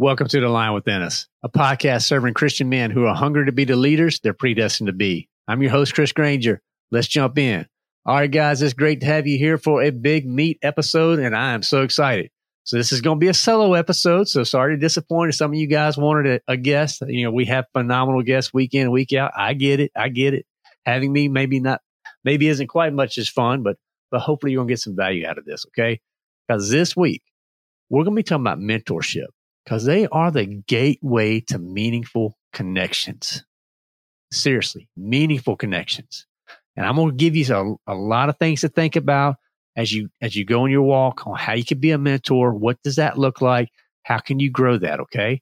Welcome to The Lion Within Us, a podcast serving Christian men who are hungry to be the leaders they're predestined to be. I'm your host, Chris Granger. Let's jump in. All right, guys, it's great to have you here for a big meat episode, and I am so excited. So this is going to be a solo episode. So sorry to disappoint. Some of you guys wanted a, a guest. You know, we have phenomenal guests week in week out. I get it. I get it. Having me maybe not, maybe isn't quite much as fun, but but hopefully you're gonna get some value out of this. Okay, because this week we're gonna be talking about mentorship because they are the gateway to meaningful connections. Seriously, meaningful connections. And I'm going to give you a, a lot of things to think about as you as you go on your walk on how you can be a mentor. What does that look like? How can you grow that? Okay.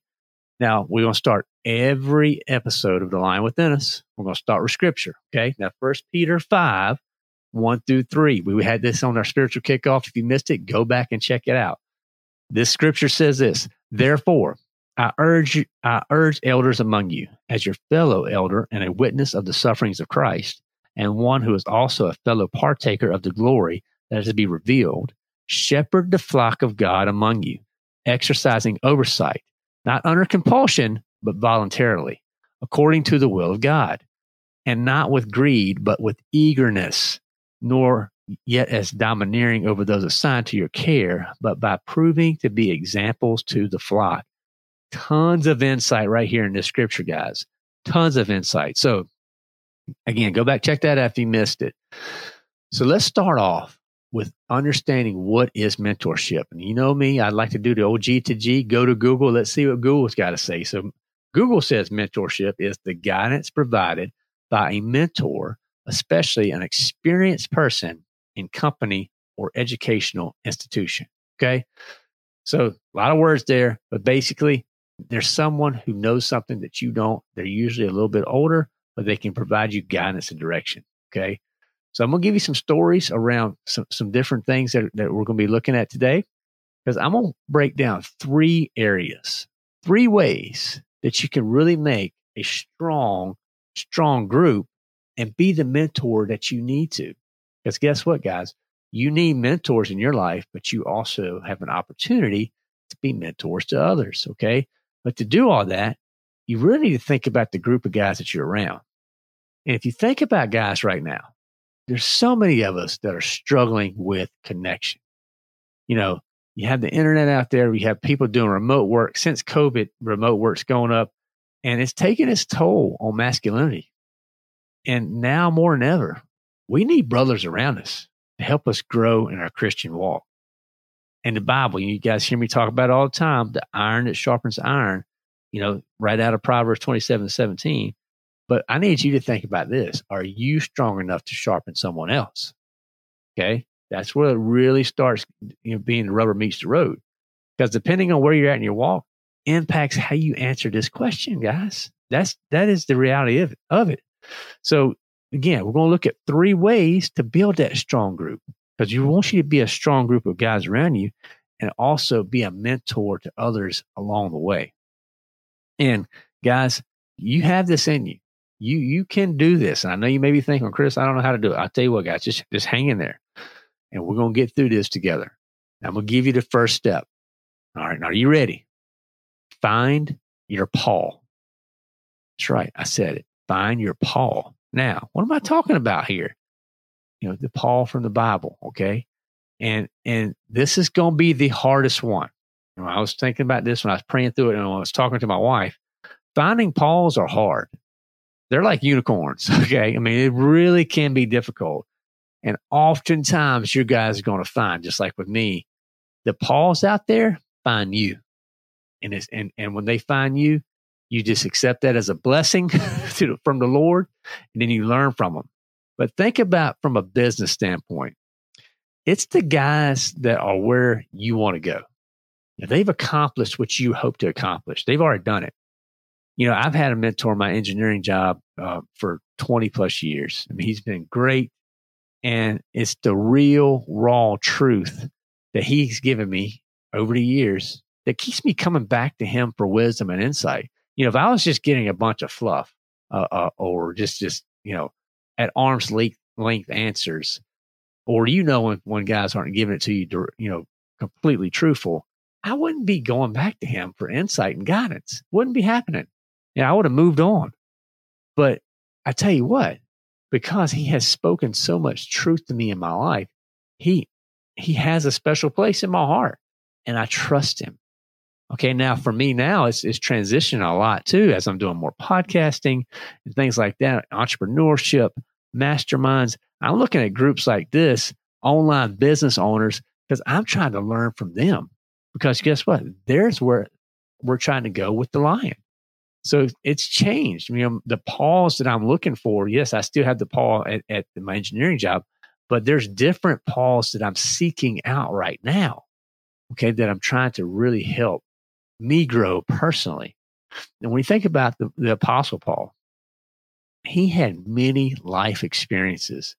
Now we're going to start every episode of the Lion Within Us. We're going to start with Scripture. Okay. Now, First Peter five, one through three. We had this on our spiritual kickoff. If you missed it, go back and check it out. This scripture says this Therefore, I urge, I urge elders among you, as your fellow elder and a witness of the sufferings of Christ, and one who is also a fellow partaker of the glory that is to be revealed, shepherd the flock of God among you, exercising oversight, not under compulsion, but voluntarily, according to the will of God, and not with greed, but with eagerness, nor yet as domineering over those assigned to your care, but by proving to be examples to the flock. Tons of insight right here in this scripture, guys. Tons of insight. So, again, go back, check that out if you missed it. So, let's start off with understanding what is mentorship. And you know me, I'd like to do the old G to G, go to Google, let's see what Google's got to say. So, Google says mentorship is the guidance provided by a mentor, especially an experienced person in company or educational institution. Okay. So a lot of words there, but basically there's someone who knows something that you don't. They're usually a little bit older, but they can provide you guidance and direction. Okay. So I'm going to give you some stories around some, some different things that, that we're going to be looking at today because I'm going to break down three areas, three ways that you can really make a strong, strong group and be the mentor that you need to. Because guess what, guys? You need mentors in your life, but you also have an opportunity to be mentors to others. Okay. But to do all that, you really need to think about the group of guys that you're around. And if you think about guys right now, there's so many of us that are struggling with connection. You know, you have the internet out there, you have people doing remote work. Since COVID, remote work's going up and it's taking its toll on masculinity. And now more than ever, we need brothers around us to help us grow in our Christian walk. And the Bible, you guys hear me talk about all the time, the iron that sharpens iron, you know, right out of Proverbs 27 17. But I need you to think about this. Are you strong enough to sharpen someone else? Okay. That's where it really starts, you know, being the rubber meets the road. Because depending on where you're at in your walk, impacts how you answer this question, guys. That's that is the reality of it. Of it. So again, we're going to look at three ways to build that strong group because you want you to be a strong group of guys around you and also be a mentor to others along the way. And guys, you have this in you. You you can do this. And I know you may be thinking, Chris, I don't know how to do it. I'll tell you what, guys, just just hang in there. And we're gonna get through this together. I'm gonna give you the first step. All right, now are you ready? Find your Paul. That's right. I said it. Find your Paul. Now, what am I talking about here? You know, the Paul from the Bible, okay? And and this is going to be the hardest one. You know, I was thinking about this when I was praying through it and I was talking to my wife. Finding Pauls are hard. They're like unicorns. Okay. I mean, it really can be difficult. And oftentimes you guys are going to find, just like with me, the Pauls out there find you. And it's, and, and when they find you, you just accept that as a blessing from the Lord, and then you learn from them. But think about from a business standpoint, it's the guys that are where you want to go. they've accomplished what you hope to accomplish. They've already done it. You know, I've had a mentor in my engineering job uh, for 20 plus years. I mean, he's been great. And it's the real, raw truth that he's given me over the years that keeps me coming back to him for wisdom and insight. You know, if I was just getting a bunch of fluff uh, uh, or just, just, you know, at arm's length, length answers, or you know when, when guys aren't giving it to you, you know, completely truthful, I wouldn't be going back to him for insight and guidance. Wouldn't be happening. Yeah, I would have moved on. But I tell you what, because he has spoken so much truth to me in my life, he he has a special place in my heart, and I trust him. Okay, now for me now it's it's transitioning a lot too as I'm doing more podcasting and things like that, entrepreneurship, masterminds. I'm looking at groups like this, online business owners, because I'm trying to learn from them. Because guess what? There's where we're trying to go with the lion. So it's changed. You know, the Pauls that I'm looking for, yes, I still have the Paul at, at my engineering job, but there's different Pauls that I'm seeking out right now. Okay, that I'm trying to really help me grow personally. And when you think about the, the Apostle Paul, he had many life experiences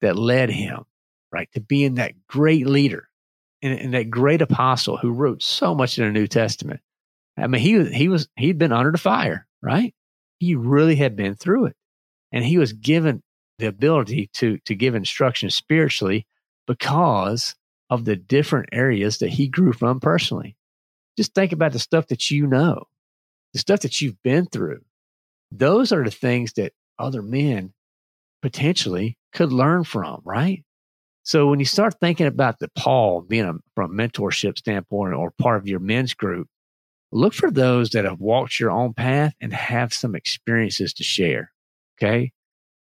that led him, right, to being that great leader and, and that great apostle who wrote so much in the New Testament. I mean, he was he was he'd been under the fire, right? He really had been through it, and he was given the ability to to give instruction spiritually because of the different areas that he grew from personally. Just think about the stuff that you know, the stuff that you've been through. Those are the things that other men potentially could learn from, right? So when you start thinking about the Paul being a, from a mentorship standpoint or part of your men's group, look for those that have walked your own path and have some experiences to share. Okay.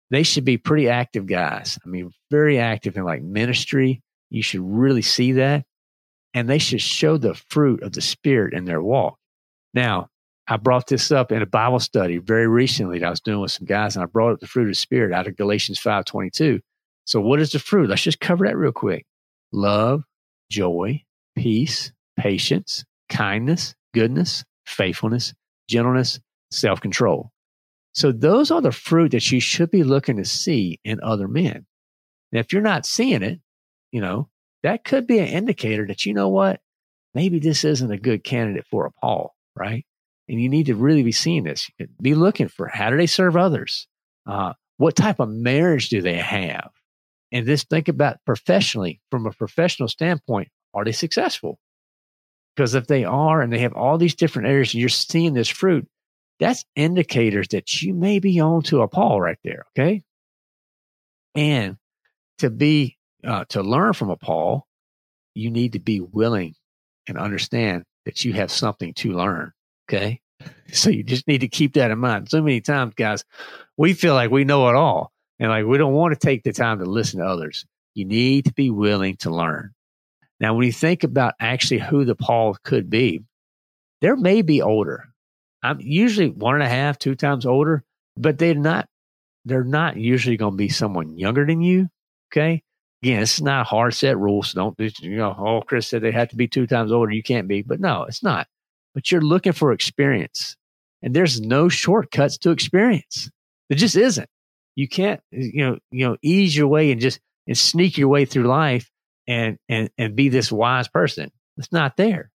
They should be pretty active guys. I mean, very active in like ministry. You should really see that. And they should show the fruit of the spirit in their walk. Now, I brought this up in a Bible study very recently that I was doing with some guys, and I brought up the fruit of the spirit out of Galatians 5:22. So, what is the fruit? Let's just cover that real quick. Love, joy, peace, patience, kindness, goodness, faithfulness, gentleness, self control. So, those are the fruit that you should be looking to see in other men. And if you're not seeing it, you know, that could be an indicator that, you know what, maybe this isn't a good candidate for a Paul, right? And you need to really be seeing this. Be looking for how do they serve others? Uh, what type of marriage do they have? And just think about professionally, from a professional standpoint, are they successful? Because if they are and they have all these different areas and you're seeing this fruit, that's indicators that you may be on to a Paul right there. Okay. And to be, uh, to learn from a Paul, you need to be willing and understand that you have something to learn. Okay. So you just need to keep that in mind. So many times, guys, we feel like we know it all and like we don't want to take the time to listen to others. You need to be willing to learn. Now, when you think about actually who the Paul could be, there may be older. I'm usually one and a half, two times older, but they're not. They're not usually going to be someone younger than you. Okay. Again, it's not a hard set rule. So don't, you know, oh, Chris said they have to be two times older. You can't be, but no, it's not but you're looking for experience. And there's no shortcuts to experience. There just isn't. You can't, you know, you know, ease your way and just and sneak your way through life and and and be this wise person. It's not there.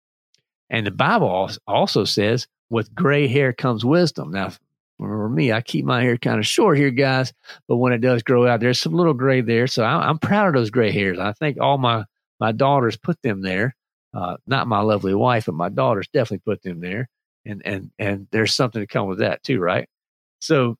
And the Bible also says, with gray hair comes wisdom. Now, for me, I keep my hair kind of short here, guys. But when it does grow out, there's some little gray there. So I'm, proud of those gray hairs. I think all my my daughters put them there uh, not my lovely wife, but my daughters definitely put them there. And, and, and there's something to come with that too, right? So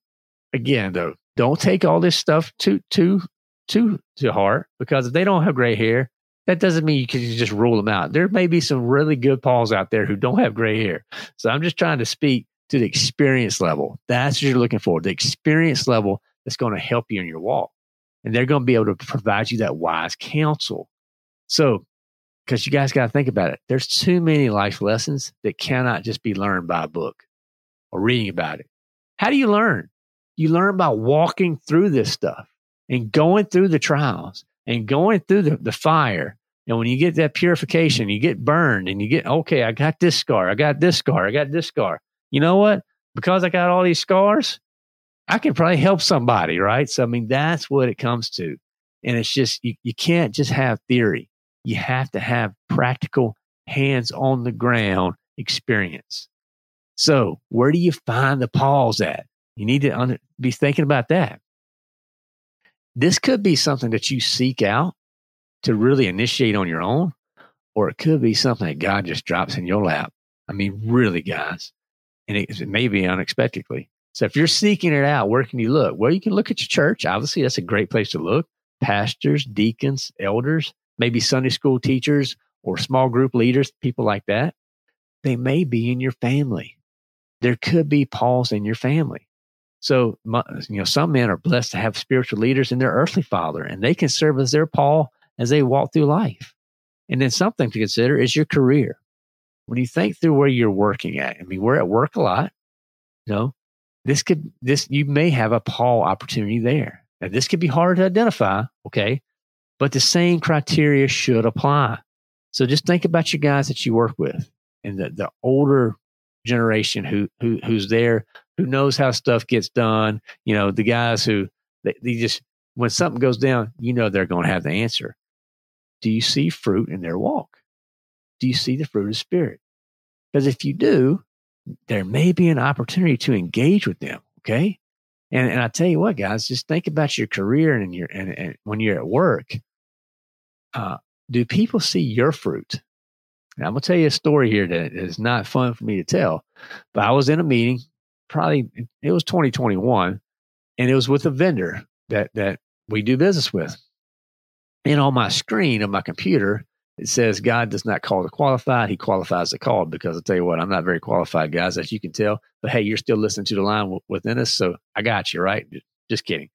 again, though, don't take all this stuff too, too, too to heart because if they don't have gray hair, That doesn't mean you can just rule them out. There may be some really good Pauls out there who don't have gray hair. So I'm just trying to speak to the experience level. That's what you're looking for the experience level that's going to help you in your walk. And they're going to be able to provide you that wise counsel. So, because you guys got to think about it, there's too many life lessons that cannot just be learned by a book or reading about it. How do you learn? You learn by walking through this stuff and going through the trials and going through the, the fire. And when you get that purification, you get burned and you get, okay, I got this scar, I got this scar, I got this scar. You know what? Because I got all these scars, I can probably help somebody, right? So, I mean, that's what it comes to. And it's just, you, you can't just have theory. You have to have practical, hands on the ground experience. So, where do you find the Pauls at? You need to under, be thinking about that. This could be something that you seek out to really initiate on your own, or it could be something that God just drops in your lap. I mean, really, guys. And it, may be unexpectedly. So if you're seeking it out, where can you look? Well, you can look at your church. Obviously, that's a great place to look. Pastors, deacons, elders, maybe Sunday school teachers or small group leaders, people like that. They may be in your family. There could be Pauls in your family. So, you know, some men are blessed to have spiritual leaders in their earthly father, and they can serve as their Paul as they walk through life. And then something to consider is your career. When you think through where you're working at, I mean, we're at work a lot. You know, this could, this, you may have a Paul opportunity there. Now, this could be hard to identify, okay? But the same criteria should apply. So just think about your guys that you work with and the, the older generation who, who who's there who knows how stuff gets done. You know, the guys who they, they just when something goes down, you know they're going to have the answer. Do you see fruit in their walk? Do you see the fruit of spirit? Because if you do, there may be an opportunity to engage with them. Okay. And, and I tell you what, guys, just think about your career and your and, and when you're at work. Uh, do people see your fruit? And I'm gonna tell you a story here that is not fun for me to tell, but I was in a meeting probably it was 2021, and it was with a vendor that that we do business with. And on my screen of my computer, it says God does not call the qualified; He qualifies the called. Because I tell you what, I'm not very qualified, guys, as you can tell. But hey, you're still listening to the lion w- within us, so I got you right. Just kidding.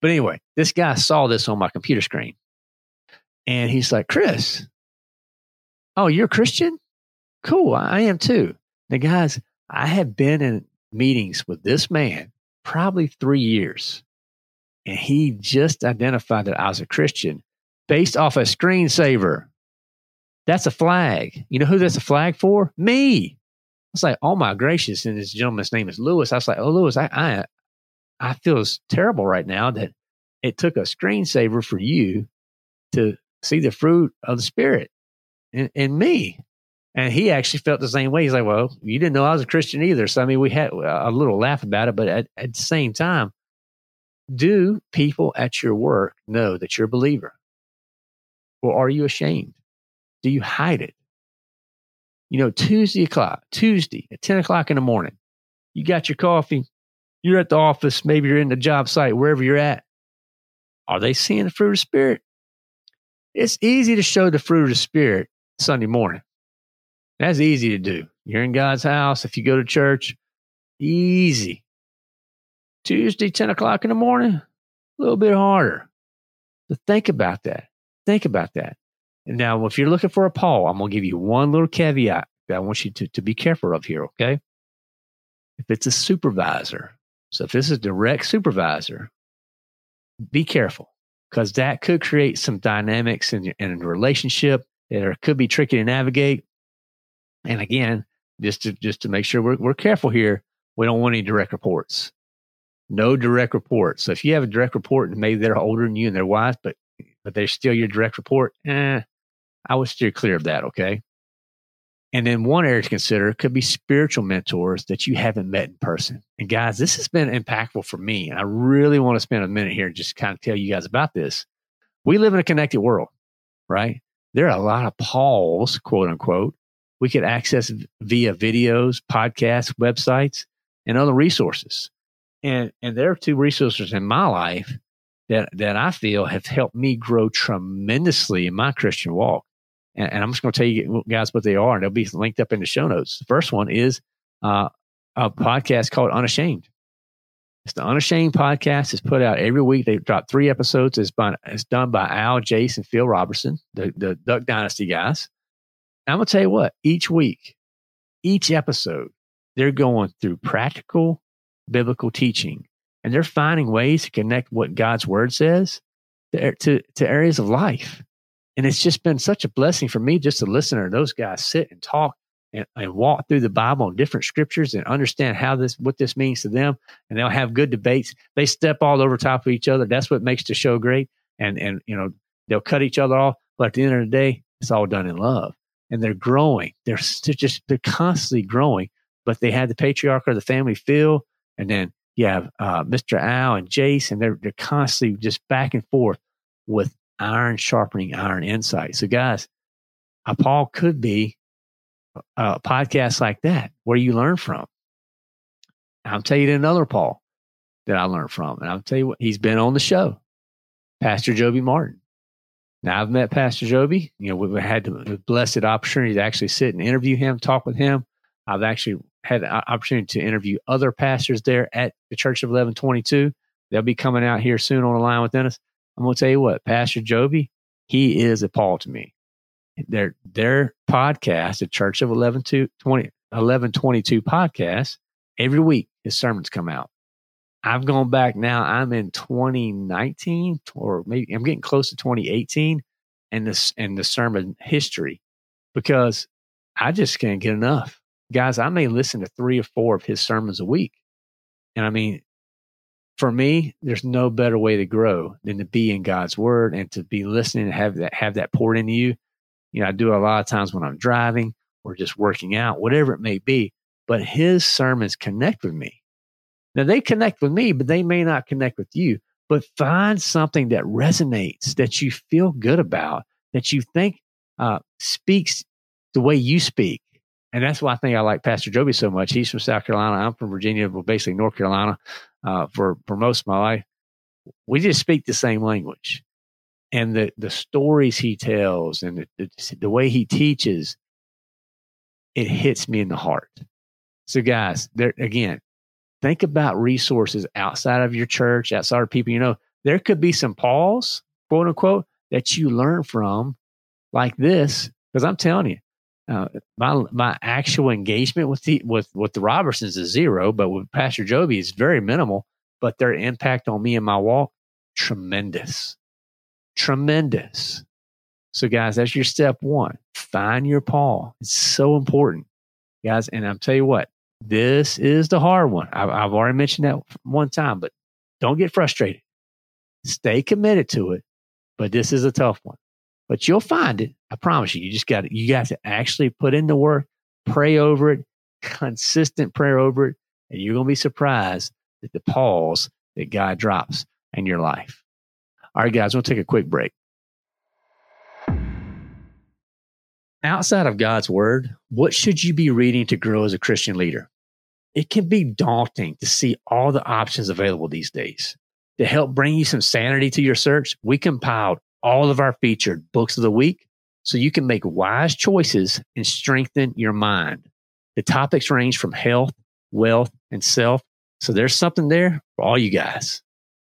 But anyway, this guy saw this on my computer screen, and he's like, "Chris, oh, you're a Christian? Cool, I am too." Now, guys, I have been in meetings with this man, probably three years. And he just identified that I was a Christian based off a screensaver. That's a flag. You know who that's a flag for? Me. I was like, oh my gracious. And this gentleman's name is Lewis. I was like, oh, Lewis, I, I, I feel terrible right now that it took a screensaver for you to see the fruit of the Spirit in, in me. And he actually felt the same way. He's like, well, you didn't know I was a Christian either. So, I mean, we had a little laugh about it, but at, at the same time, do people at your work know that you're a believer? Or are you ashamed? Do you hide it? You know, Tuesday o'clock, Tuesday at 10 o'clock in the morning, you got your coffee, you're at the office, maybe you're in the job site, wherever you're at. Are they seeing the fruit of the Spirit? It's easy to show the fruit of the Spirit Sunday morning. That's easy to do. You're in God's house. If you go to church, easy. Tuesday, 10 o'clock in the morning, a little bit harder. So think about that. Think about that. Now, if you're looking for a Paul, I'm going to give you one little caveat that I want you to, to be careful of here, okay? If it's a supervisor, so if this is direct supervisor, be careful because that could create some dynamics in, in a relationship that could be tricky to navigate. And again, just to just to make sure we're, we're careful here, we don't want any direct reports. No direct reports. So if you have a direct report and maybe they're older than you and their wife, but but they're still your direct report, eh, I would steer clear of that. Okay. And then one area to consider could be spiritual mentors that you haven't met in person. And guys, this has been impactful for me. And I really want to spend a minute here and just kind of tell you guys about this. We live in a connected world, right? There are a lot of Pauls, quote unquote, we could access via videos, podcasts, websites, and other resources. And and there are two resources in my life that that I feel have helped me grow tremendously in my Christian walk. And, and I'm just going to tell you guys what they are, and they'll be linked up in the show notes. The first one is uh, a podcast called Unashamed. It's the Unashamed podcast. It's put out every week. They drop three episodes. It's, by, it's done by Al, Jace, and Phil Robertson, the, the Duck Dynasty guys. And I'm going to tell you what, each week, each episode, they're going through practical biblical teaching and they're finding ways to connect what God's word says to, to, to areas of life. And it's just been such a blessing for me just to listen to those guys sit and talk and, and walk through the Bible and different scriptures and understand how this, what this means to them. And they'll have good debates. They step all over top of each other. That's what makes the show great. And, and, you know, they'll cut each other off. But at the end of the day, it's all done in love. And they're growing. They're, they're just, they're constantly growing. But they had the patriarch of the family, Phil, and then you have uh, Mr. Al and Jace, and they're, they're constantly just back and forth with iron sharpening iron insight. So, guys, a Paul could be a podcast like that where you learn from. I'll tell you another Paul that I learned from, and I'll tell you what he's been on the show, Pastor Joby Martin. Now I've met Pastor Joby. You know, we've had the blessed opportunity to actually sit and interview him, talk with him. I've actually had the opportunity to interview other pastors there at the Church of Eleven22. They'll be coming out here soon on the lion within us. I'm to tell you what, Pastor Joby, he is a Paul to me. Their their podcast, the Church of Eleven22 podcast, every week his sermons come out. I've gone back now. I'm in 2019 or maybe I'm getting close to 2018 and this and the sermon history because I just can't get enough guys, I may listen to three or four of his sermons a week. And I mean, for me, there's no better way to grow than to be in God's word and to be listening and have that have that poured into you. You know, I do a lot of times when I'm driving or just working out, whatever it may be. But his sermons connect with me. Now they connect with me, but they may not connect with you. But find something that resonates, that you feel good about, that you think uh, speaks the way you speak, and that's why I think I like Pastor Joby so much. He's from South Carolina. I'm from Virginia, well, basically North Carolina, uh, for for most of my life. We just speak the same language, and the the stories he tells and the, the, the way he teaches, it hits me in the heart. So, guys, there again, think about resources outside of your church, outside of people you know. There could be some Pauls, quote unquote, that you learn from, like this. Because I'm telling you, uh, my my actual engagement with the with with the Robertsons is zero, but with Pastor Joby is very minimal. But their impact on me and my walk tremendous, tremendous. So, guys, that's your step one. Find your Paul. It's so important, guys. And I'm tell you what, this is the hard one. I've, I've already mentioned that one time, but don't get frustrated. Stay committed to it. But this is a tough one but you'll find it. I promise you. You just got you got to actually put in the work, pray over it, consistent prayer over it, and you're going to be surprised at the Pauls that God drops in your life. All right, guys, we'll take a quick break. Outside of God's word, what should you be reading to grow as a Christian leader? It can be daunting to see all the options available these days. To help bring you some sanity to your search, we compiled all of our featured books of the week so you can make wise choices and strengthen your mind. The topics range from health, wealth, and self. So there's something there for all you guys.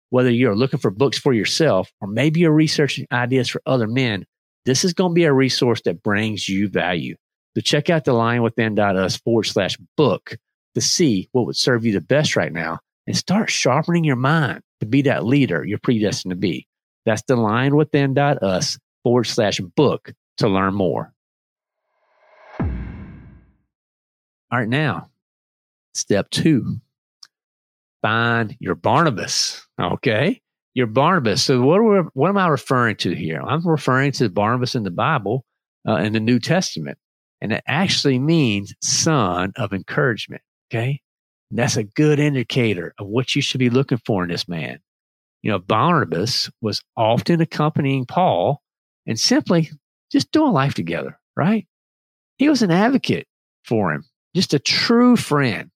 Whether you're looking for books for yourself or maybe you're researching ideas for other men, this is going to be a resource that brings you value. So check out the lionwithin.us forward slash book to see what would serve you the best right now and start sharpening your mind to be that leader you're predestined to be. That's the lionwithin.us forward slash book to learn more. All right, now, step two find your Barnabas. Okay. Your Barnabas. So, what, we, what am I referring to here? I'm referring to Barnabas in the Bible uh, in the New Testament. And it actually means son of encouragement. Okay. And that's a good indicator of what you should be looking for in this man. You know, Barnabas was often accompanying Paul and simply just doing life together, right? He was an advocate for him, just a true friend,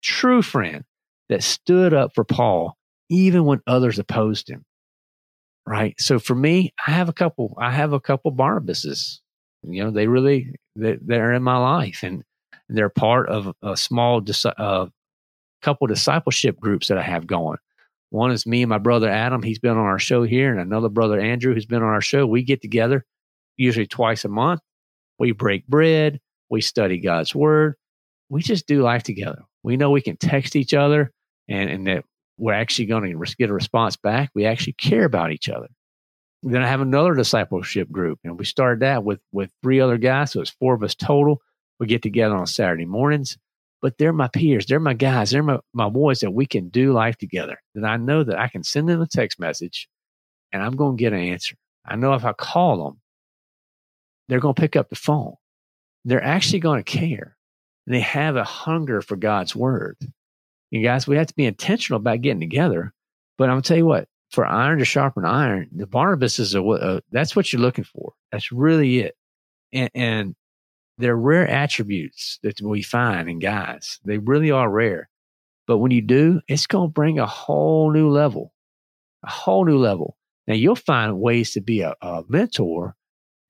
true friend that stood up for Paul even when others opposed him. right? So for me, I have a couple. I have a couple Barnabases. You know, they really they, they're in my life, and they're part of a small uh, couple discipleship groups that I have going. One is me and my brother Adam. He's been on our show here, and another brother Andrew who's been on our show. We get together usually twice a month. We break bread. We study God's word. We just do life together. We know we can text each other, and, and that we're actually going to get a response back. We actually care about each other. Then I have another discipleship group, and we started that with with three other guys, so it's four of us total. We get together on Saturday mornings, but they're my peers, they're my guys, they're my, my boys that we can do life together. That I know that I can send them a text message, and I'm going to get an answer. I know if I call them, they're going to pick up the phone. They're actually going to care. And they have a hunger for God's word. You guys, we have to be intentional about getting together. But I'm going to tell you what, for iron to sharpen iron, the Barnabas is a, that's what you're looking for. That's really it. And, and they're rare attributes that we find in guys. They really are rare. But when you do, it's going to bring a whole new level, a whole new level. Now you'll find ways to be a, a mentor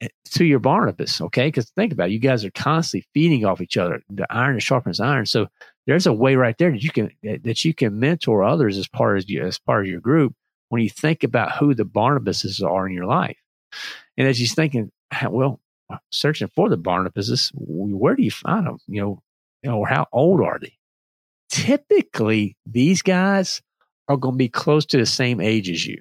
eh, to your Barnabas, okay? Because think about it, you guys are constantly feeding off each other. The iron sharpens iron. So there's a way right there that you can that you can mentor others as part of as part of your group when you think about who the Barnabases are in your life. And as you're thinking, well, searching for the Barnabases, where do you find them? You know, you know, or how old are they? Typically, these guys are going to be close to the same age as you.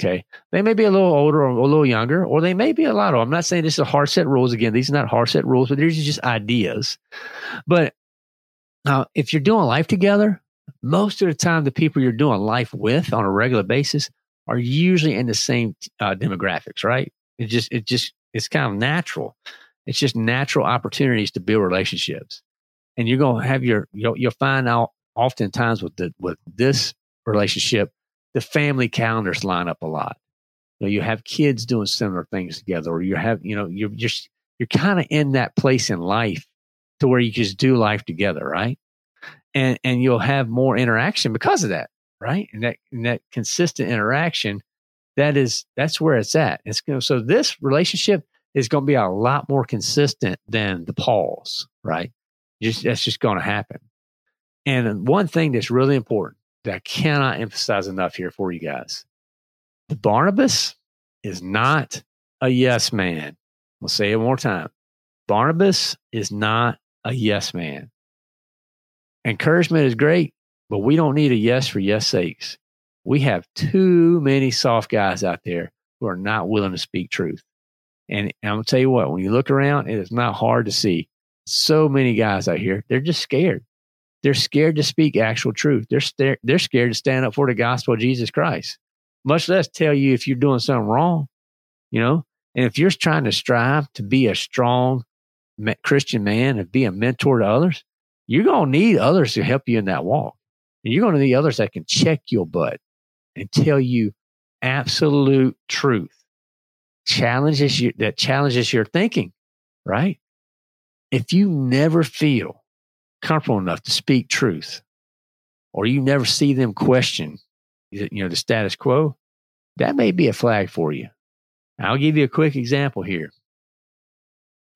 Okay. They may be a little older or a little younger, or they may be a lot older. I'm not saying this is hard set rules. Again, these are not hard set rules, but these are just ideas. But now, if you're doing life together, most of the time, the people you're doing life with on a regular basis are usually in the same uh, demographics, right? It just, it just, it's kind of natural. It's just natural opportunities to build relationships, and you're going to have your, you'll, you'll find out oftentimes with the with this relationship, the family calendars line up a lot. You, know, you have kids doing similar things together, or you have, you know, you're just you're kind of in that place in life to where you just do life together, right? And and you'll have more interaction because of that, right? And that and that consistent interaction, that is that's where it's at. It's going so this relationship is going to be a lot more consistent than the Pauls, right? Just that's just going to happen. And one thing that's really important that I cannot emphasize enough here for you guys: the Barnabas is not a yes man. We'll say it one more time. Barnabas is not a yes man. Encouragement is great, but we don't need a yes for yes sakes. We have too many soft guys out there who are not willing to speak truth. And I'm going to tell you what, when you look around, it is not hard to see so many guys out here. They're just scared. They're scared to speak actual truth. They're, they're scared to stand up for the gospel of Jesus Christ, much less tell you if you're doing something wrong, you know? And if you're trying to strive to be a strong Christian man and be a mentor to others, you're going to need others to help you in that walk. And you're going to need others that can check your butt and tell you absolute truth. Challenges you that challenges your thinking, right? If you never feel comfortable enough to speak truth, or you never see them question, you know, the status quo, that may be a flag for you. I'll give you a quick example here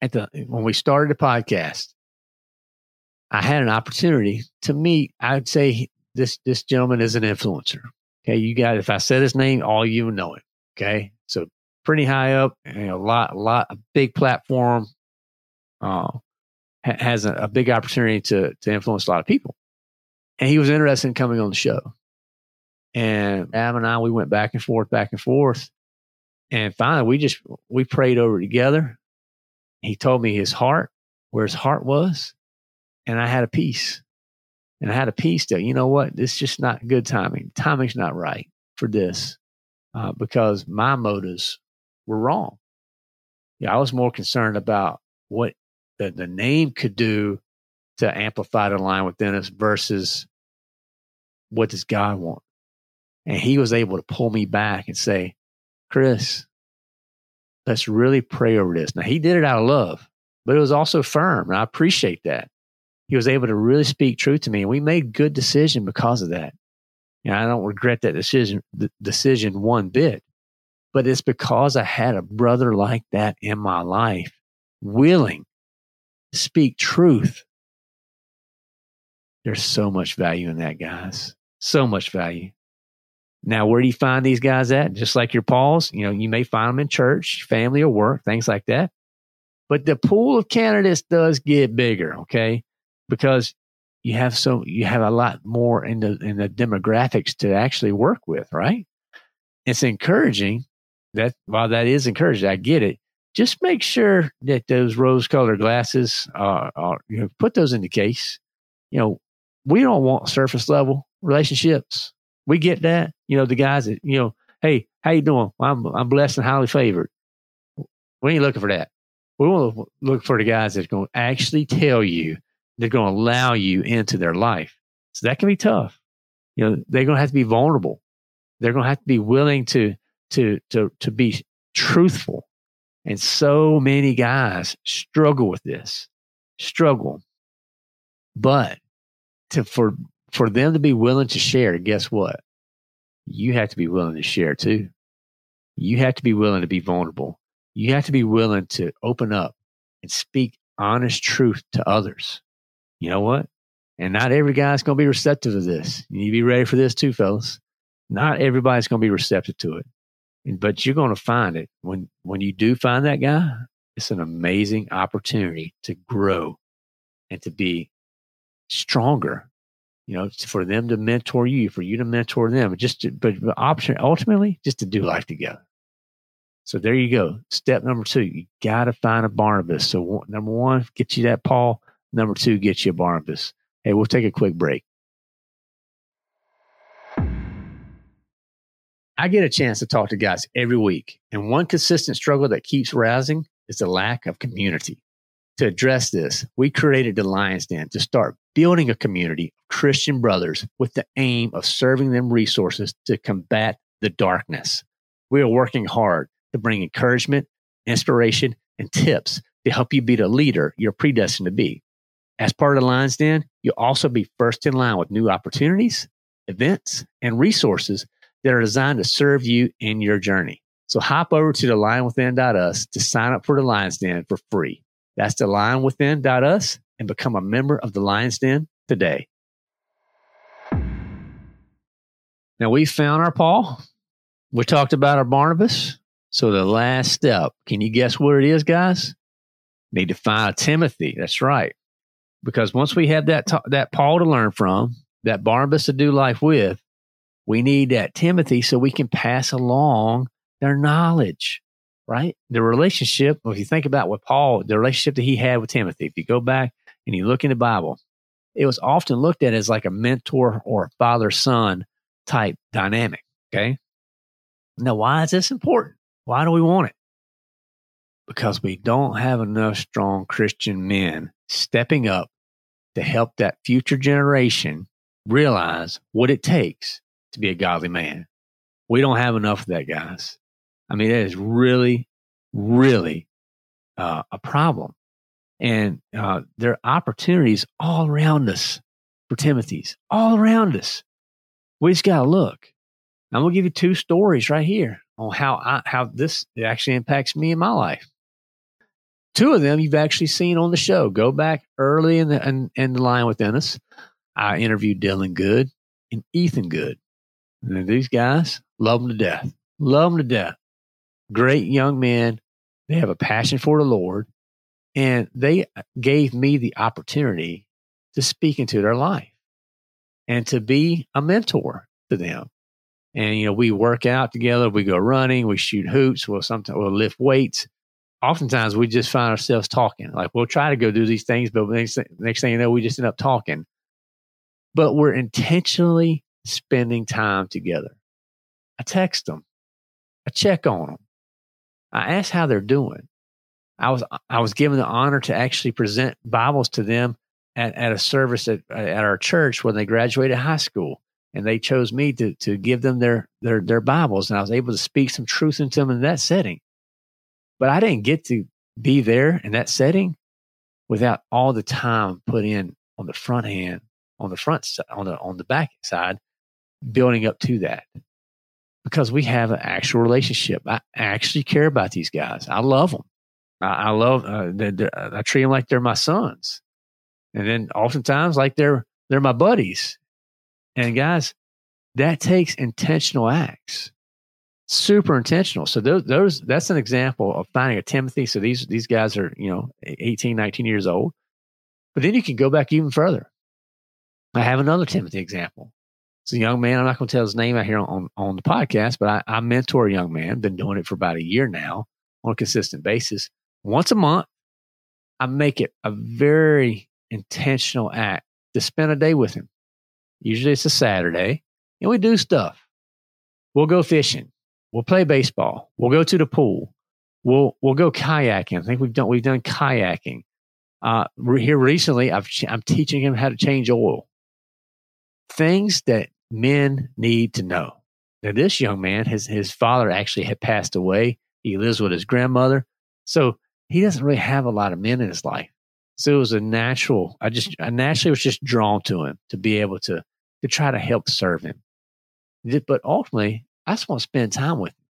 at the when we started the podcast, I had an opportunity to meet. I'd say this this gentleman is an influencer. Okay, you got if I said his name, all you know him. Okay, so pretty high up, know, a lot, a lot, a big platform. Uh, has a, a big opportunity to to influence a lot of people, and he was interested in coming on the show. And Adam and I, we went back and forth, back and forth, and finally, we just we prayed over together he told me his heart, where his heart was, and I had a peace. And I had a peace that, you know what, this is just not good timing. Timing's not right for this uh, because my motives were wrong. Yeah, I was more concerned about what the, the name could do to amplify the lion within us versus what does God want? And he was able to pull me back and say, Chris, let's really pray over this. Now, he did it out of love, but it was also firm. And I appreciate that. He was able to really speak truth to me. And we made good decision because of that. Know, I don't regret that decision, decision one bit. but it's because I had a brother like that in my life, willing to speak truth. There's so much value in that, guys. So much value. Now, where do you find these guys at? Just like your Pauls, you know, you may find them in church, family, or work, things like that. But the pool of candidates does get bigger, okay? Because you have so you have a lot more in the in the demographics to actually work with, right? It's encouraging that while that is encouraging, I get it. Just make sure that those rose colored glasses are, are you know, put those in the case. You know, we don't want surface level relationships. We get that. You know, the guys that, you know, hey, how you doing? I'm I'm blessed and highly favored. We ain't looking for that. We want to look for the guys that's going to actually tell you they're going to allow you into their life. So that can be tough. You know, they're going to have to be vulnerable. They're going to have to be willing to to to to be truthful. And so many guys struggle with this, struggle. But to for for them to be willing to share, guess what? You have to be willing to share too. You have to be willing to be vulnerable. You have to be willing to open up and speak honest truth to others you know what? And not every guy's going to be receptive to this. You need to be ready for this too, fellas. Not everybody's going to be receptive to it. But you're going to find it when when you do find that guy. It's an amazing opportunity to grow and to be stronger. You know, for them to mentor you, for you to mentor them. Just to, but option ultimately just to do life together. So there you go. Step number two, you got to find a Barnabas. So number one, get you that Paul. Number two, get you Barnabas. Hey, we'll take a quick break. I get a chance to talk to guys every week, and one consistent struggle that keeps rising is the lack of community. To address this, we created the Lions Den to start building a community of Christian brothers with the aim of serving them resources to combat the darkness. We are working hard to bring encouragement, inspiration, and tips to help you be the leader you're predestined to be. As part of the Lions Den, you'll also be first in line with new opportunities, events, and resources that are designed to serve you in your journey. So hop over to the lionwithin.us to sign up for the Lions Den for free. That's the lionwithin.us and become a member of the Lions Den today. Now we found our Paul. We talked about our Barnabas. So the last step, can you guess what it is, guys? Need to find a Timothy. That's right. Because once we have that that Paul to learn from, that Barnabas to do life with, we need that Timothy so we can pass along their knowledge, right? The relationship, if you think about what Paul, the relationship that he had with Timothy, if you go back and you look in the Bible, it was often looked at as like a mentor or father son type dynamic. Okay. Now, why is this important? Why do we want it? Because we don't have enough strong Christian men stepping up to help that future generation realize what it takes to be a godly man. We don't have enough of that, guys. I mean, that is really, really uh, a problem. And uh, there are opportunities all around us for Timothy's, all around us. We just got to look. I'm going to give you two stories right here on how I, how this actually impacts me in my life. Two of them you've actually seen on the show. Go back early in the in, in the lion with us. I interviewed Dylan Good and Ethan Good. And these guys love them to death. Love them to death. Great young men. They have a passion for the Lord. And they gave me the opportunity to speak into their life and to be a mentor to them. And, you know, we work out together. We go running. We shoot hoops. We'll sometimes we'll lift weights oftentimes we just find ourselves talking. Like we'll try to go do these things, but next, next thing you know, we just end up talking. But we're intentionally spending time together. I text them, I check on them, I ask how they're doing. I was I was given the honor to actually present Bibles to them at, at a service at, at our church when they graduated high school, and they chose me to to give them their their their Bibles, and I was able to speak some truth into them in that setting. But I didn't get to be there in that setting without all the time put in on the front hand, on the front side, on the on the back side, building up to that. because we have an actual relationship. I actually care about these guys. I love them. I, I love. Uh, they're, they're, I treat them like they're my sons, and then oftentimes like they're they're my buddies. And guys, that takes intentional acts, super intentional. So those, those that's an example of finding a Timothy. So these these guys are you know 18, 19 years old, but then you can go back even further. I have another Timothy example. It's a young man. I'm not going to tell his name out here on, on the podcast, but I, I mentor a young man. Been doing it for about a year now on a consistent basis. Once a month, I make it a very intentional act to spend a day with him. Usually it's a Saturday, and we do stuff. We'll go fishing. We'll play baseball. We'll go to the pool. We'll we'll go kayaking. I think we've done we've done kayaking. Uh, here recently, I've I'm teaching him how to change oil. Things that men need to know. Now, this young man, his, his father actually had passed away. He lives with his grandmother. So he doesn't really have a lot of men in his life. So it was a natural, I just, I naturally was just drawn to him to be able to, to try to help serve him. But ultimately, I just want to spend time with him.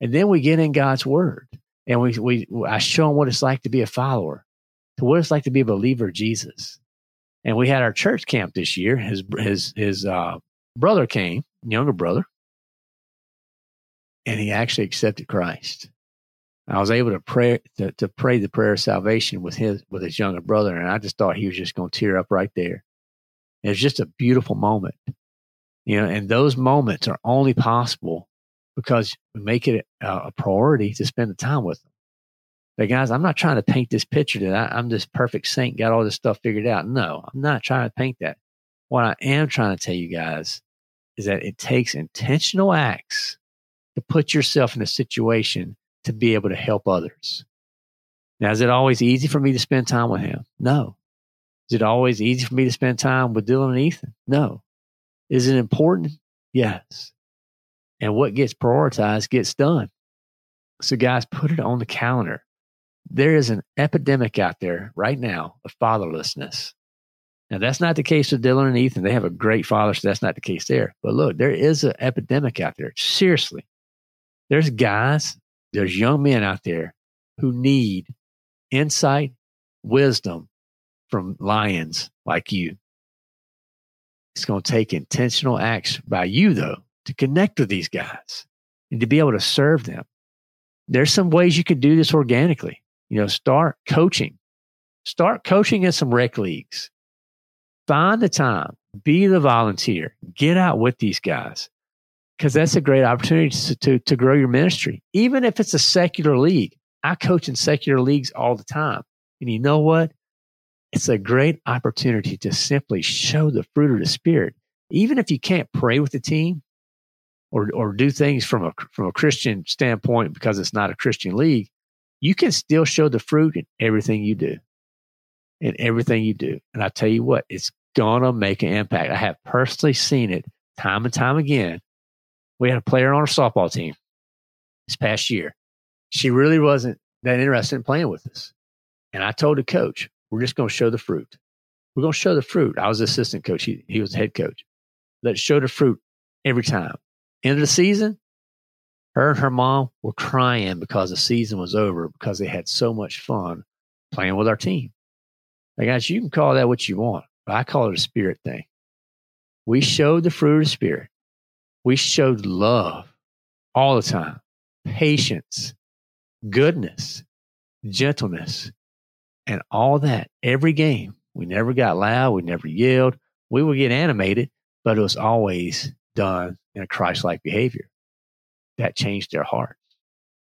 And then we get in God's word and we, we, I show him what it's like to be a follower, to what it's like to be a believer of Jesus. And we had our church camp this year. His, his, his, uh, brother came, younger brother, and he actually accepted Christ. I was able to pray to, to pray the prayer of salvation with his with his younger brother, and I just thought he was just going to tear up right there. It was just a beautiful moment, you know. And those moments are only possible because we make it a, a priority to spend the time with them. But guys, I'm not trying to paint this picture that I, I'm this perfect saint, got all this stuff figured out. No, I'm not trying to paint that. What I am trying to tell you guys is that it takes intentional acts to put yourself in a situation to be able to help others. Now, is it always easy for me to spend time with him? No. Is it always easy for me to spend time with Dylan and Ethan? No. Is it important? Yes. And what gets prioritized gets done. So, guys, put it on the calendar. There is an epidemic out there right now of fatherlessness. Now, that's not the case with Dylan and Ethan. They have a great father, so that's not the case there. But look, there is an epidemic out there. Seriously. There's guys, there's young men out there who need insight, wisdom from lions like you. It's going to take intentional acts by you, though, to connect with these guys and to be able to serve them. There's some ways you could do this organically. You know, start coaching. Start coaching in some rec leagues find the time, be the volunteer, get out with these guys because that's a great opportunity to, to, to grow your ministry. Even if it's a secular league, I coach in secular leagues all the time. And you know what? It's a great opportunity to simply show the fruit of the Spirit. Even if you can't pray with the team or, or do things from a, from a Christian standpoint because it's not a Christian league, you can still show the fruit in everything you do in everything you do. And I tell you what, it's to make an impact. I have personally seen it time and time again. We had a player on our softball team this past year. She really wasn't that interested in playing with us. And I told the coach, we're just going to show the fruit. We're going to show the fruit. I was assistant coach. He, he was head coach. Let's show the fruit every time. End of the season, her and her mom were crying because the season was over because they had so much fun playing with our team. Now, guys, you can call that what you want, but I call it a spirit thing. We showed the fruit of the spirit. We showed love all the time, patience, goodness, gentleness, and all that every game. We never got loud. We never yelled. We would get animated, but it was always done in a Christ like behavior. That changed their heart.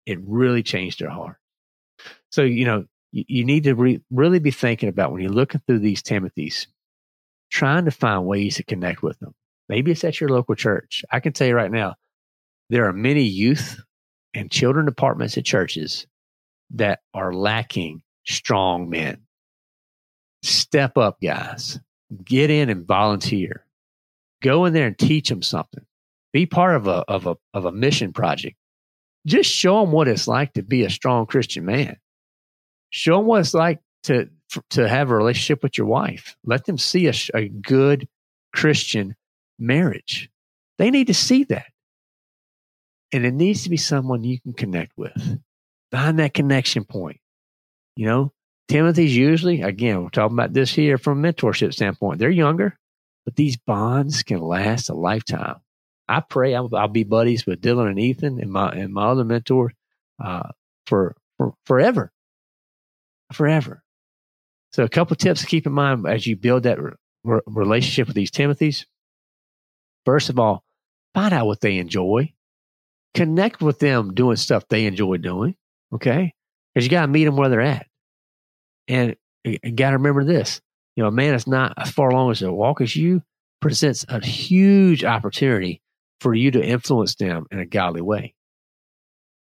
It really changed their heart. So, you know, you, you need to re- really be thinking about when you're looking through these Timothys, trying to find ways to connect with them. Maybe it's at your local church. I can tell you right now, there are many youth and children departments at churches that are lacking strong men. Step up, guys. Get in and volunteer. Go in there and teach them something. Be part of a, of a, of a mission project. Just show them what it's like to be a strong Christian man. Show them what it's like to to have a relationship with your wife. Let them see a, a good Christian marriage. They need to see that. And it needs to be someone you can connect with. Find that connection point. You know, Timothy's usually, again, we're talking about this here from a mentorship standpoint. They're younger, but these bonds can last a lifetime. I pray I'll, I'll be buddies with Dylan and Ethan and my and my other mentor uh, for, for forever, forever. So, a couple tips to keep in mind as you build that re- relationship with these Timothys. First of all, find out what they enjoy. Connect with them doing stuff they enjoy doing. Okay, because you got to meet them where they're at. And you got to remember this you know, a man is not as far along as a walk as you presents a huge opportunity for you to influence them in a godly way.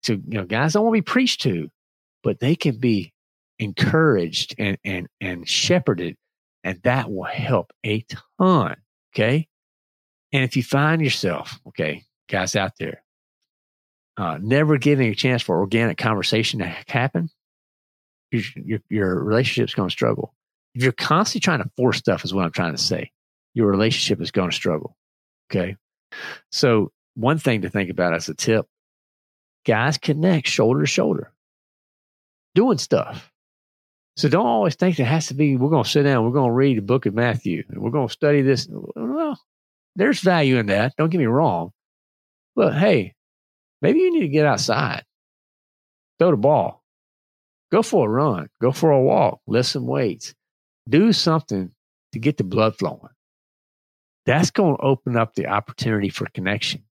So, you know, guys don't want to be preached to, but they can be encouraged and, and, and shepherded, and that will help a ton. Okay. And if you find yourself, okay, guys out there, uh, never giving a chance for organic conversation to happen, your, your, your relationship's going to struggle. If you're constantly trying to force stuff, is what I'm trying to say, your relationship is going to struggle. Okay. So, one thing to think about as a tip guys connect shoulder to shoulder, doing stuff. So, don't always think it has to be, we're going to sit down, we're going to read the book of Matthew, and we're going to study this. Well, there's value in that. Don't get me wrong. But hey, maybe you need to get outside, throw the ball, Go for a run, go for a walk, lift some weights, do something to get the blood flowing. That's going to open up the opportunity for connection.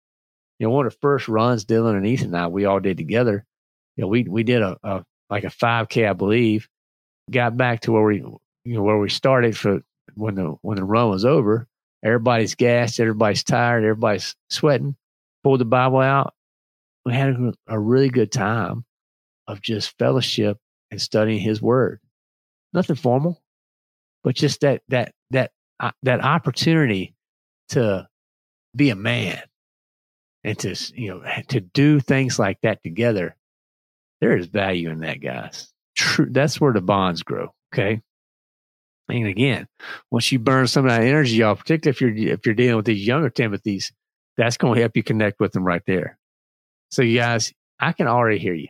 You know, one of the first runs Dylan and Ethan and I, we all did together. You know, we we did a, a like a 5K, I believe. Got back to where we you know where we started for when the when the run was over. Everybody's gassed, everybody's tired, everybody's sweating. Pulled the Bible out. We had a, really good time of just fellowship and studying his word. Nothing formal, but just that that that uh, that opportunity to be a man and to you know to do things like that together. There is value in that, guys. True, that's where the bonds grow. Okay. And again, once you burn some of that energy off, particularly if you're if you're dealing with these younger Timothys, that's going to help you connect with them right there. So, you guys, I can already hear you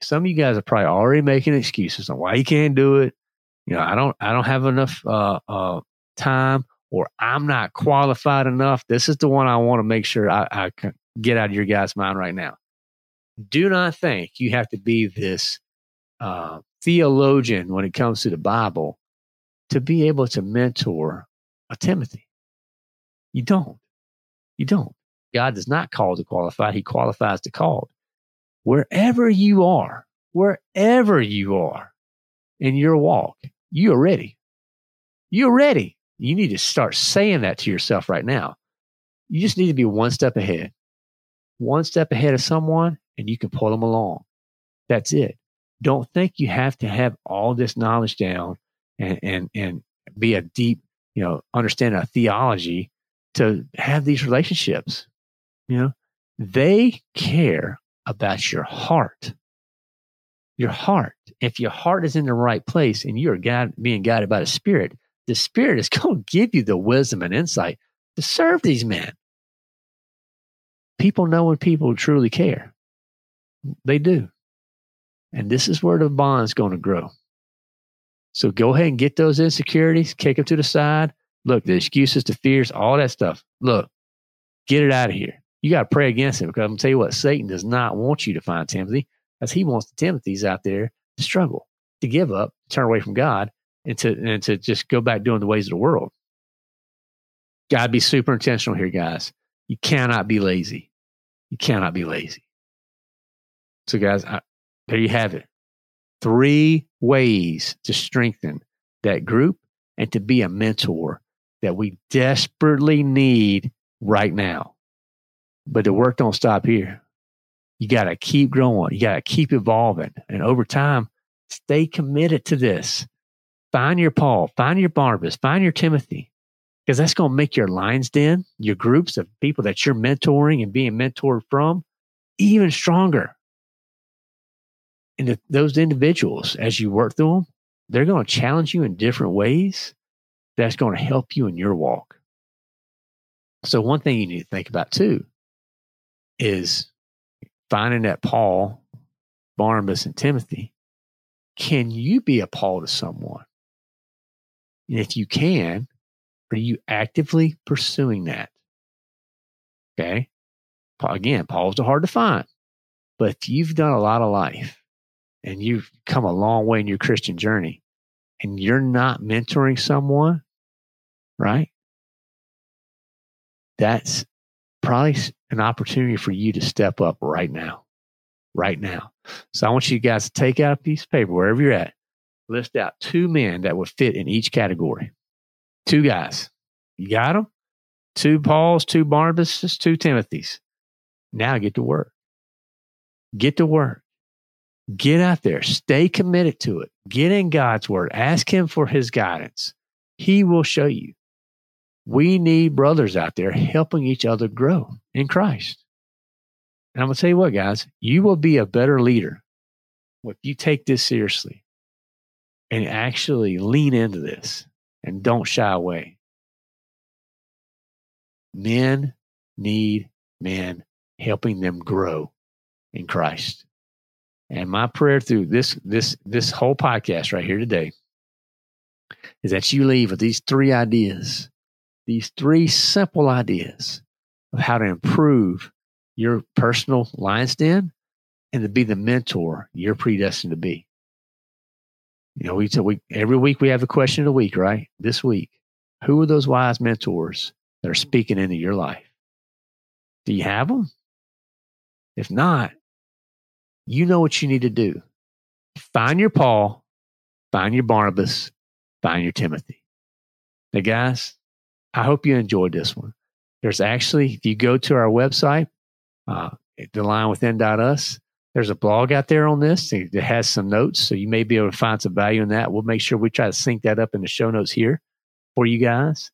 some of you guys are probably already making excuses on why you can't do it. You know, I don't, I don't have enough uh, uh, time, or I'm not qualified enough. This is the one I want to make sure I, I get out of your guys' mind right now. Do not think you have to be this uh, theologian when it comes to the Bible to be able to mentor a Timothy. You don't. You don't. God does not call the qualified; He qualifies the called wherever you are, wherever you are in your walk, you are ready. You're ready. You need to start saying that to yourself right now. You just need to be one step ahead, one step ahead of someone, and you can pull them along. That's it. Don't think you have to have all this knowledge down and, and, and be a deep, you know, understand a theology to have these relationships. You know, they care about your heart. Your heart. If your heart is in the right place and you are God, being guided by the Spirit, the Spirit is going to give you the wisdom and insight to serve these men. People know when people truly care. They do. And this is where the bond is going to grow. So go ahead and get those insecurities, kick them to the side. Look, the excuses, the fears, all that stuff. Look, get it out of here you got to pray against him because I'm tell you what, Satan does not want you to find Timothy as he wants the Timothy's out there to struggle, to give up, turn away from God, and to, and to just go back doing the ways of the world. To be super intentional here, guys. You cannot be lazy. You cannot be lazy. So, guys, I, there you have it. Three ways to strengthen that group and to be a mentor that we desperately need right now. But the work don't stop here. You got to keep growing. You got to keep evolving. And over time, stay committed to this. Find your Paul, find your Barnabas, find your Timothy, because that's going to make your lion's den, your groups of people that you're mentoring and being mentored from, even stronger. And those individuals, as you work through them, they're going to challenge you in different ways. That's going to help you in your walk. So, one thing you need to think about too is finding that Paul, Barnabas, and Timothy, can you be a Paul to someone? And if you can, are you actively pursuing that? Okay. Again, Paul's are hard to find. But if you've done a lot of life and you've come a long way in your Christian journey and you're not mentoring someone, right? That's probably an opportunity for you to step up right now. Right now. So I want you guys to take out a piece of paper wherever you're at. List out two men that would fit in each category. Two guys. You got them? Two Pauls, two Barnabas, two Timothys. Now get to work. Get to work. Get out there. Stay committed to it. Get in God's word. Ask Him for His guidance. He will show you. We need brothers out there helping each other grow in Christ. And I'm going to tell you what, guys, you will be a better leader if you take this seriously and actually lean into this and don't shy away. Men need men helping them grow in Christ. And my prayer through this this this whole podcast right here today is that you leave with these three ideas, these three simple ideas of how to improve your personal lion's den and to be the mentor you're predestined to be. You know, we, we every week we have a question of the week, right? This week, who are those wise mentors that are speaking into your life? Do you have them? If not, you know what you need to do. Find your Paul, find your Barnabas, find your Timothy. Now, guys, I hope you enjoyed this one. There's actually, if you go to our website, uh, thelionwithin.us, there's a blog out there on this that has some notes. So you may be able to find some value in that. We'll make sure we try to sync that up in the show notes here for you guys.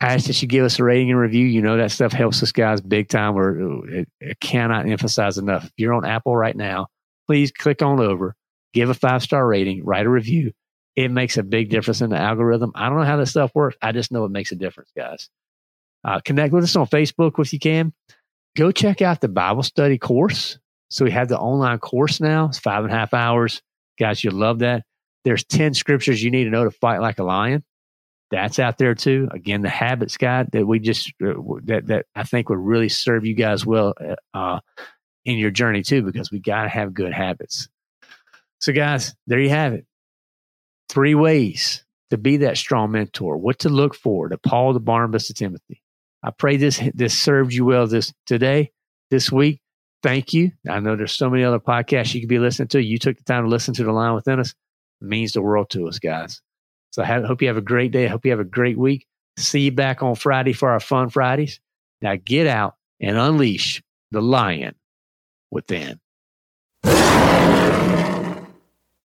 I ask that you give us a rating and review. You know that stuff helps us guys big time. It, it cannot emphasize enough. If you're on Apple right now, please click on over, give a five star rating, write a review. It makes a big difference in the algorithm. I don't know how this stuff works. I just know it makes a difference, guys. Uh, connect with us on Facebook if you can. Go check out the Bible study course. So we have the online course now. It's five and a half hours. Guys, you'll love that. There's 10 scriptures you need to know to fight like a lion that's out there too. Again, the habits guide that we just uh, that that I think would really serve you guys well uh, in your journey too, because we got to have good habits. So, guys, there you have it. Three ways to be that strong mentor. What to look for to Paul, to Barnabas, to Timothy. I pray this this served you well this today, this week. Thank you. I know there's so many other podcasts you could be listening to. You took the time to listen to the lion within us. It means the world to us, guys. So I hope you have a great day. I hope you have a great week. See you back on Friday for our fun Fridays. Now get out and unleash the lion within.